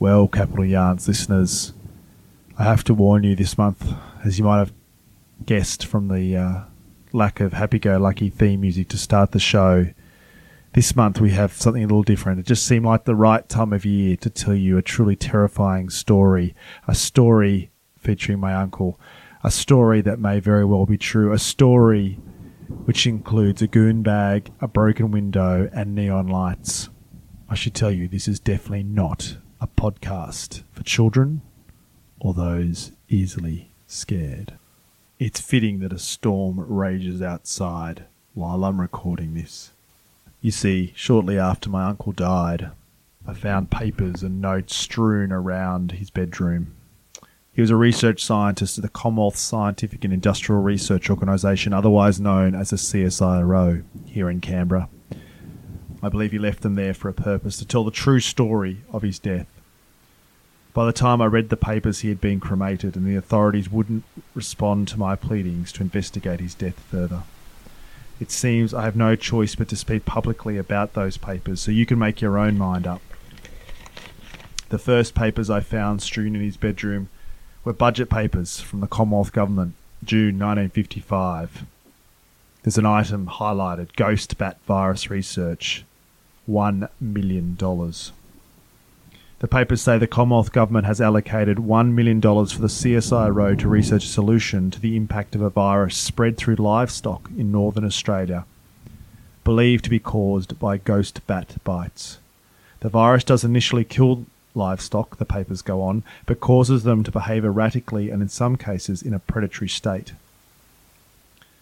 Well, Capital Yarns listeners, I have to warn you this month, as you might have guessed from the uh, lack of happy go lucky theme music to start the show, this month we have something a little different. It just seemed like the right time of year to tell you a truly terrifying story, a story featuring my uncle, a story that may very well be true, a story which includes a goon bag, a broken window, and neon lights. I should tell you, this is definitely not a podcast for children or those easily scared. It's fitting that a storm rages outside while I'm recording this. You see, shortly after my uncle died, I found papers and notes strewn around his bedroom. He was a research scientist at the Commonwealth Scientific and Industrial Research Organisation, otherwise known as the CSIRO, here in Canberra. I believe he left them there for a purpose to tell the true story of his death. By the time I read the papers, he had been cremated, and the authorities wouldn't respond to my pleadings to investigate his death further. It seems I have no choice but to speak publicly about those papers, so you can make your own mind up. The first papers I found strewn in his bedroom were budget papers from the Commonwealth Government, June 1955. There's an item highlighted Ghost Bat Virus Research, $1 million. The papers say the Commonwealth Government has allocated $1 million for the CSIRO to research a solution to the impact of a virus spread through livestock in northern Australia, believed to be caused by ghost bat bites. The virus does initially kill livestock, the papers go on, but causes them to behave erratically and in some cases in a predatory state.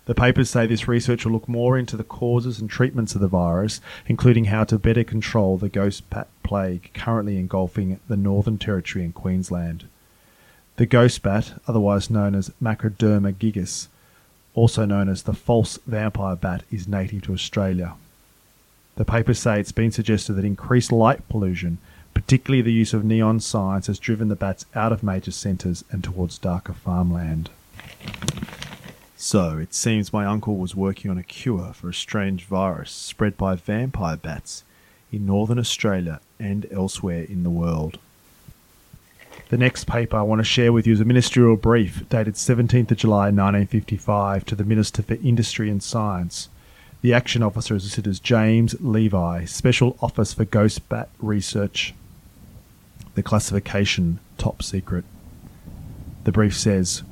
The papers say this research will look more into the causes and treatments of the virus, including how to better control the ghost bat plague currently engulfing the Northern Territory and Queensland. The ghost bat, otherwise known as Macroderma gigas, also known as the false vampire bat, is native to Australia. The papers say it's been suggested that increased light pollution, particularly the use of neon signs, has driven the bats out of major centres and towards darker farmland. So, it seems my uncle was working on a cure for a strange virus spread by vampire bats in northern Australia and elsewhere in the world. The next paper I want to share with you is a ministerial brief dated 17th of July 1955 to the Minister for Industry and Science. The action officer is listed as James Levi, Special Office for Ghost Bat Research. The classification top secret. The brief says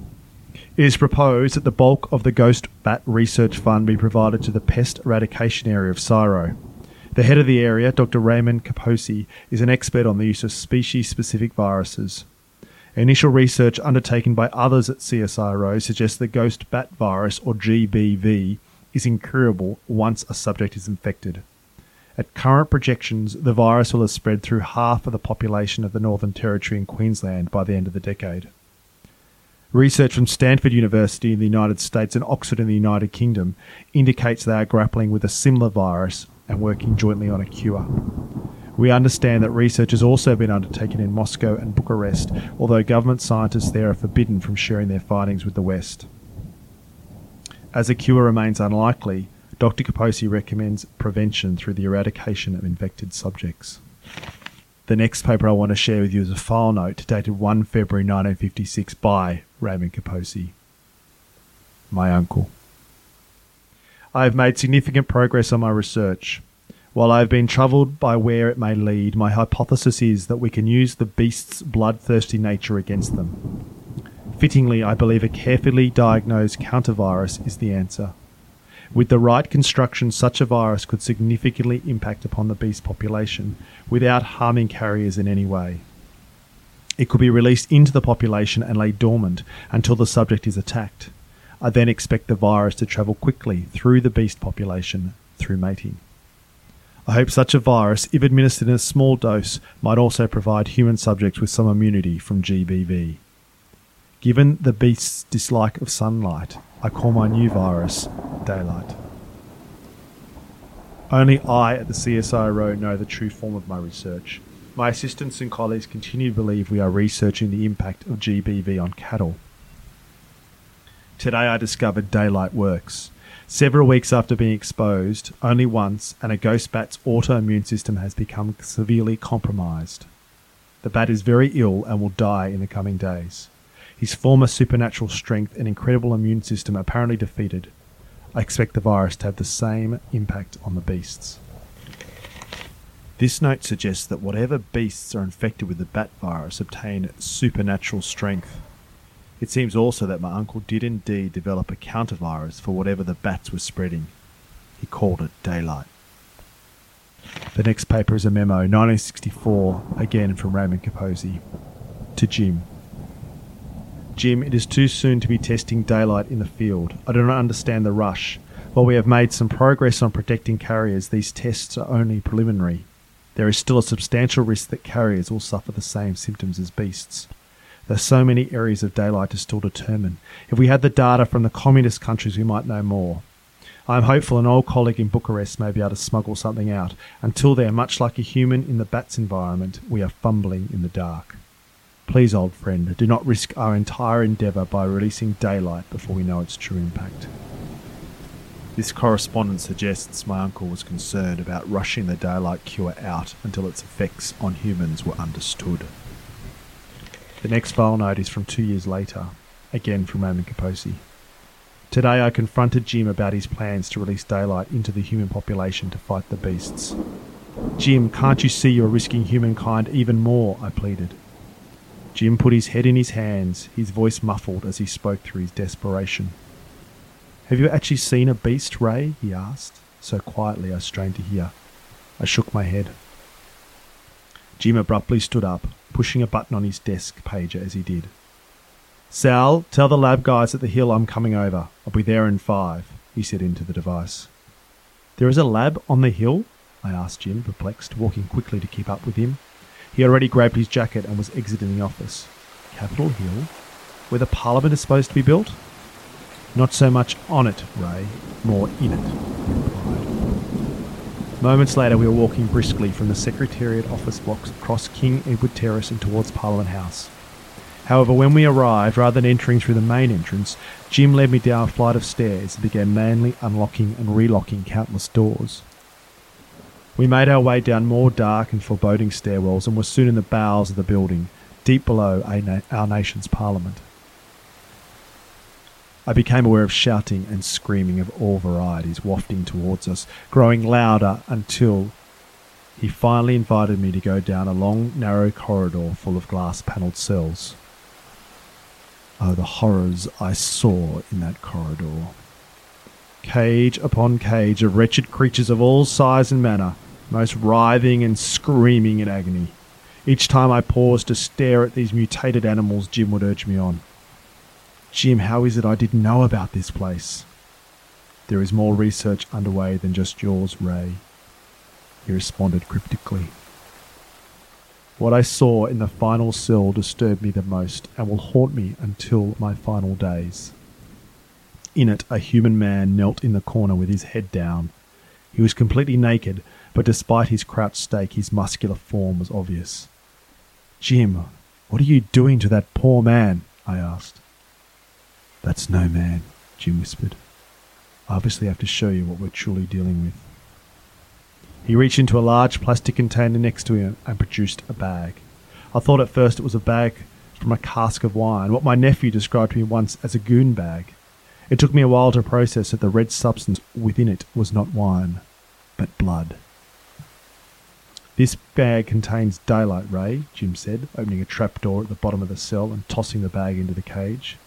it is proposed that the bulk of the Ghost Bat Research Fund be provided to the pest eradication area of CSIRO. The head of the area, Dr. Raymond Kaposi, is an expert on the use of species specific viruses. Initial research undertaken by others at CSIRO suggests the ghost bat virus, or GBV, is incurable once a subject is infected. At current projections, the virus will have spread through half of the population of the Northern Territory and Queensland by the end of the decade. Research from Stanford University in the United States and Oxford in the United Kingdom indicates they are grappling with a similar virus and working jointly on a cure. We understand that research has also been undertaken in Moscow and Bucharest, although government scientists there are forbidden from sharing their findings with the West. As a cure remains unlikely, Dr. Kaposi recommends prevention through the eradication of infected subjects. The next paper I want to share with you is a file note dated 1 February 1956 by Raymond Kaposi, my uncle. I have made significant progress on my research. While I have been troubled by where it may lead, my hypothesis is that we can use the beast's bloodthirsty nature against them. Fittingly, I believe a carefully diagnosed countervirus is the answer. With the right construction, such a virus could significantly impact upon the beast population without harming carriers in any way. It could be released into the population and lay dormant until the subject is attacked. I then expect the virus to travel quickly through the beast population through mating. I hope such a virus, if administered in a small dose, might also provide human subjects with some immunity from GBV. Given the beast's dislike of sunlight, I call my new virus daylight. Only I at the CSIRO know the true form of my research. My assistants and colleagues continue to believe we are researching the impact of GBV on cattle. Today I discovered daylight works. Several weeks after being exposed, only once, and a ghost bat's autoimmune system has become severely compromised. The bat is very ill and will die in the coming days. His former supernatural strength and incredible immune system apparently defeated. I expect the virus to have the same impact on the beasts. This note suggests that whatever beasts are infected with the bat virus obtain supernatural strength. It seems also that my uncle did indeed develop a countervirus for whatever the bats were spreading. He called it daylight. The next paper is a memo, 1964, again from Raymond Capozzi. To Jim. Jim, it is too soon to be testing daylight in the field. I do not understand the rush. While we have made some progress on protecting carriers, these tests are only preliminary. There is still a substantial risk that carriers will suffer the same symptoms as beasts. There are so many areas of daylight to still determine. If we had the data from the communist countries, we might know more. I am hopeful an old colleague in Bucharest may be able to smuggle something out. Until then, much like a human in the bat's environment, we are fumbling in the dark. Please, old friend, do not risk our entire endeavour by releasing daylight before we know its true impact. This correspondence suggests my uncle was concerned about rushing the daylight cure out until its effects on humans were understood. The next file note is from two years later, again from Raymond Capozzi. Today I confronted Jim about his plans to release daylight into the human population to fight the beasts. Jim, can't you see you're risking humankind even more? I pleaded. Jim put his head in his hands, his voice muffled as he spoke through his desperation. Have you actually seen a beast, Ray? he asked, so quietly I strained to hear. I shook my head. Jim abruptly stood up, pushing a button on his desk pager as he did. Sal, tell the lab guys at the hill I'm coming over. I'll be there in five, he said into the device. There is a lab on the hill? I asked Jim, perplexed, walking quickly to keep up with him. He already grabbed his jacket and was exiting the office. Capital Hill? Where the Parliament is supposed to be built? Not so much on it, Ray, more in it, he replied. Moments later, we were walking briskly from the Secretariat office blocks across King Edward Terrace and towards Parliament House. However, when we arrived, rather than entering through the main entrance, Jim led me down a flight of stairs and began manly unlocking and relocking countless doors. We made our way down more dark and foreboding stairwells and were soon in the bowels of the building, deep below our nation's parliament. I became aware of shouting and screaming of all varieties wafting towards us, growing louder until he finally invited me to go down a long, narrow corridor full of glass panelled cells. Oh, the horrors I saw in that corridor. Cage upon cage of wretched creatures of all size and manner, most writhing and screaming in agony. Each time I paused to stare at these mutated animals, Jim would urge me on. Jim, how is it I didn't know about this place? There is more research underway than just yours, Ray. He responded cryptically. What I saw in the final cell disturbed me the most and will haunt me until my final days. In it, a human man knelt in the corner with his head down. He was completely naked, but despite his crouched stake, his muscular form was obvious. Jim, what are you doing to that poor man? I asked. That's no man, Jim whispered. I obviously have to show you what we're truly dealing with. He reached into a large plastic container next to him and produced a bag. I thought at first it was a bag from a cask of wine, what my nephew described to me once as a goon bag. It took me a while to process that the red substance within it was not wine, but blood. This bag contains daylight, Ray, Jim said, opening a trap door at the bottom of the cell and tossing the bag into the cage.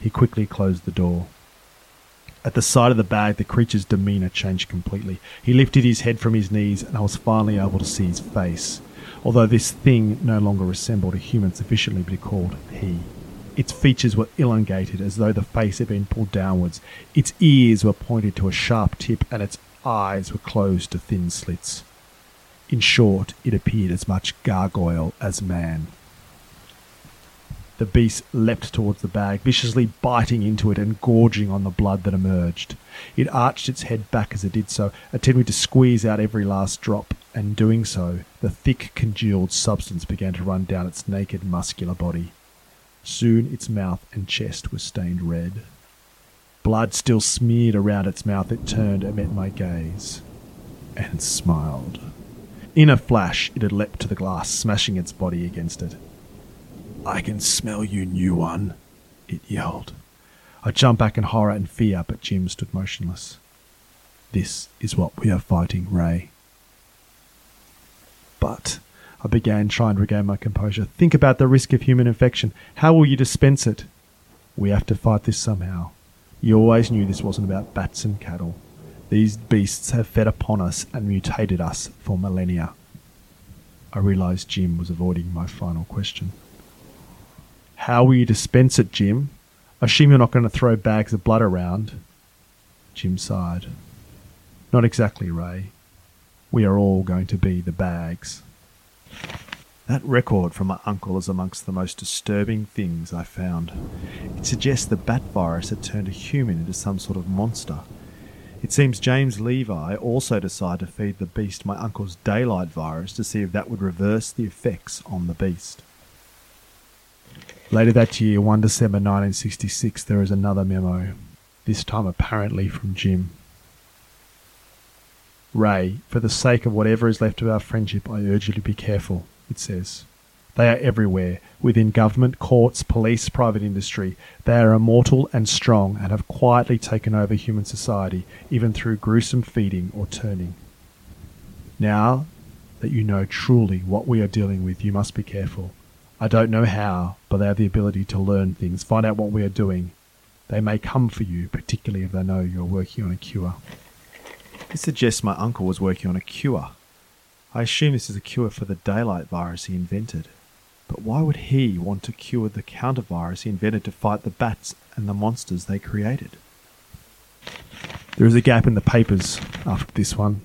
He quickly closed the door. At the sight of the bag, the creature's demeanour changed completely. He lifted his head from his knees, and I was finally able to see his face. Although this thing no longer resembled a human sufficiently to be called he. Its features were elongated as though the face had been pulled downwards. Its ears were pointed to a sharp tip, and its eyes were closed to thin slits. In short, it appeared as much gargoyle as man. The beast leapt towards the bag, viciously biting into it and gorging on the blood that emerged. It arched its head back as it did so, attempting to squeeze out every last drop, and doing so, the thick, congealed substance began to run down its naked, muscular body. Soon its mouth and chest were stained red. Blood still smeared around its mouth, it turned and met my gaze, and smiled. In a flash, it had leapt to the glass, smashing its body against it. I can smell you, new one, it yelled. I jumped back in horror and fear, but Jim stood motionless. This is what we are fighting, Ray. But I began trying to regain my composure. Think about the risk of human infection. How will you dispense it? We have to fight this somehow. You always knew this wasn't about bats and cattle. These beasts have fed upon us and mutated us for millennia. I realized Jim was avoiding my final question. How will you dispense it, Jim? I assume you're not going to throw bags of blood around. Jim sighed. Not exactly, Ray. We are all going to be the bags. That record from my uncle is amongst the most disturbing things I found. It suggests the bat virus had turned a human into some sort of monster. It seems James Levi also decided to feed the beast my uncle's daylight virus to see if that would reverse the effects on the beast. Later that year, 1 December 1966, there is another memo, this time apparently from Jim. Ray, for the sake of whatever is left of our friendship, I urge you to be careful, it says. They are everywhere, within government, courts, police, private industry. They are immortal and strong and have quietly taken over human society, even through gruesome feeding or turning. Now that you know truly what we are dealing with, you must be careful. I don't know how, but they have the ability to learn things, find out what we are doing. They may come for you, particularly if they know you're working on a cure. This suggests my uncle was working on a cure. I assume this is a cure for the daylight virus he invented. But why would he want to cure the countervirus he invented to fight the bats and the monsters they created? There is a gap in the papers after this one,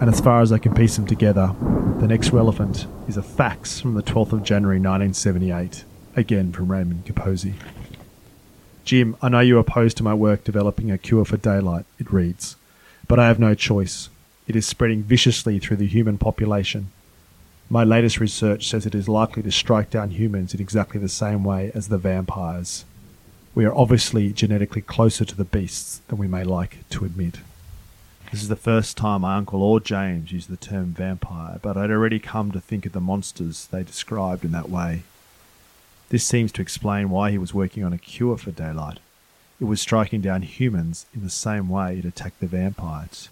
and as far as I can piece them together, the next relevant is a fax from the 12th of January 1978, again from Raymond Capozzi. Jim, I know you're opposed to my work developing a cure for daylight, it reads, but I have no choice. It is spreading viciously through the human population. My latest research says it is likely to strike down humans in exactly the same way as the vampires. We are obviously genetically closer to the beasts than we may like to admit. This is the first time my uncle or James used the term vampire, but I'd already come to think of the monsters they described in that way. This seems to explain why he was working on a cure for daylight. It was striking down humans in the same way it attacked the vampires,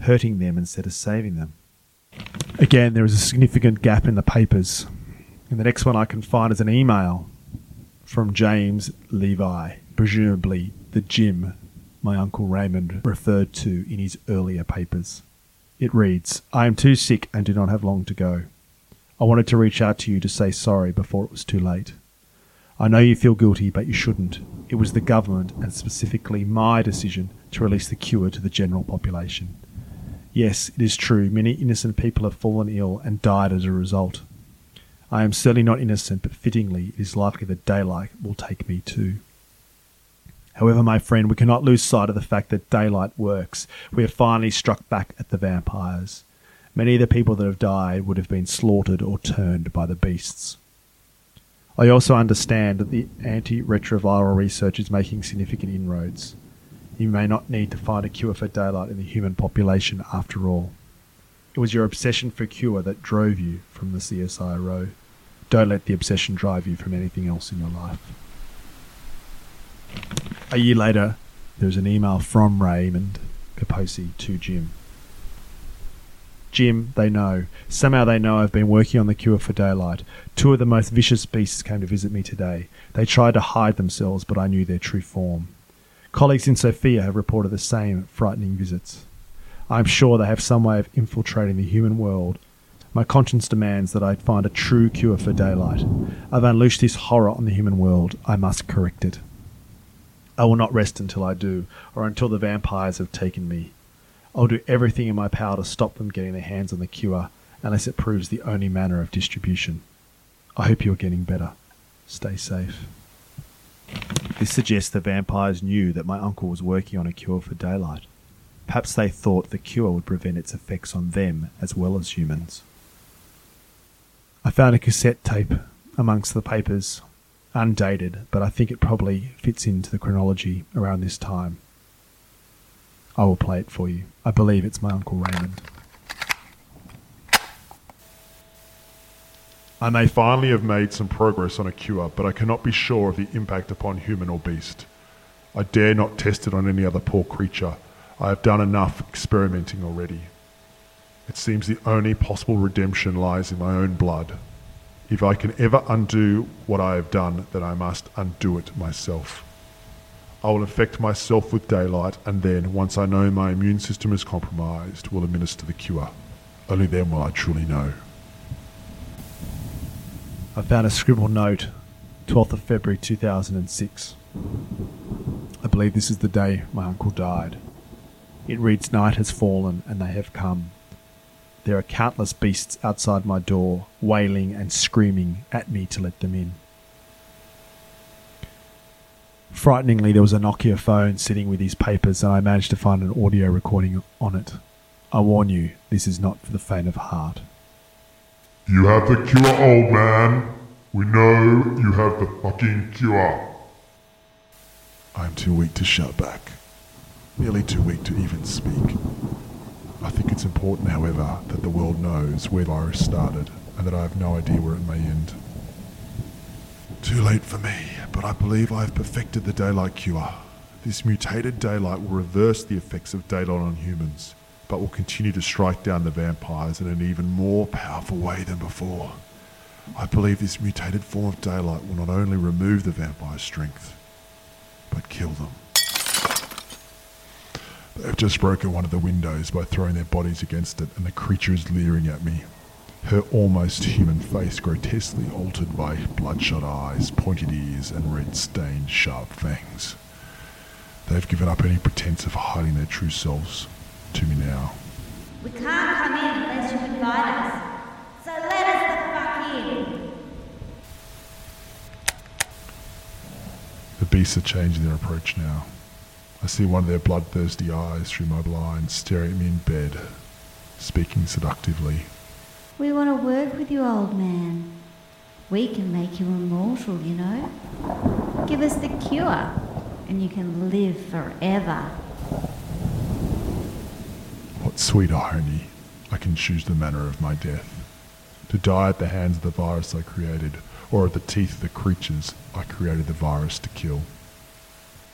hurting them instead of saving them. Again, there is a significant gap in the papers. And the next one I can find is an email from James Levi, presumably the Jim my Uncle Raymond referred to in his earlier papers. It reads I am too sick and do not have long to go. I wanted to reach out to you to say sorry before it was too late. I know you feel guilty, but you shouldn't. It was the government, and specifically my decision, to release the cure to the general population. Yes, it is true, many innocent people have fallen ill and died as a result. I am certainly not innocent, but fittingly, it is likely that daylight will take me too. However, my friend, we cannot lose sight of the fact that daylight works. We have finally struck back at the vampires. Many of the people that have died would have been slaughtered or turned by the beasts. I also understand that the antiretroviral research is making significant inroads. You may not need to find a cure for daylight in the human population after all. It was your obsession for cure that drove you from the CSIRO. Don't let the obsession drive you from anything else in your life. A year later, there was an email from Raymond Capozzi to Jim. Jim, they know. Somehow they know I've been working on the cure for daylight. Two of the most vicious beasts came to visit me today. They tried to hide themselves, but I knew their true form. Colleagues in Sofia have reported the same frightening visits. I am sure they have some way of infiltrating the human world. My conscience demands that I find a true cure for daylight. I've unleashed this horror on the human world. I must correct it. I will not rest until I do, or until the vampires have taken me. I'll do everything in my power to stop them getting their hands on the cure, unless it proves the only manner of distribution. I hope you're getting better. Stay safe. This suggests the vampires knew that my uncle was working on a cure for daylight. Perhaps they thought the cure would prevent its effects on them as well as humans. I found a cassette tape amongst the papers undated, but I think it probably fits into the chronology around this time. I will play it for you. I believe it's my Uncle Raymond. I may finally have made some progress on a cure, but I cannot be sure of the impact upon human or beast. I dare not test it on any other poor creature. I have done enough experimenting already. It seems the only possible redemption lies in my own blood. If I can ever undo what I have done, then I must undo it myself. I will infect myself with daylight, and then, once I know my immune system is compromised, will administer the cure. Only then will I truly know. I found a scribbled note, 12th of February 2006. I believe this is the day my uncle died. It reads Night has fallen and they have come. There are countless beasts outside my door, wailing and screaming at me to let them in. Frighteningly, there was a Nokia phone sitting with his papers, and I managed to find an audio recording on it. I warn you, this is not for the faint of heart. You have the cure, old man. We know you have the fucking cure. I am too weak to shout back. Nearly too weak to even speak. I think it's important, however, that the world knows where virus started and that I have no idea where it may end. Too late for me, but I believe I have perfected the daylight cure. This mutated daylight will reverse the effects of daylight on humans, but will continue to strike down the vampires in an even more powerful way than before. I believe this mutated form of daylight will not only remove the vampire's strength, but kill them. They've just broken one of the windows by throwing their bodies against it, and the creature is leering at me. Her almost human face grotesquely altered by bloodshot eyes, pointed ears, and red stained sharp fangs. They've given up any pretense of hiding their true selves to me now. We can't come in unless you invite us. So let us the fuck in. The beasts are changing their approach now. I see one of their bloodthirsty eyes through my blinds staring at me in bed, speaking seductively. We want to work with you, old man. We can make you immortal, you know. Give us the cure, and you can live forever. What sweet irony. I can choose the manner of my death. To die at the hands of the virus I created, or at the teeth of the creatures I created the virus to kill.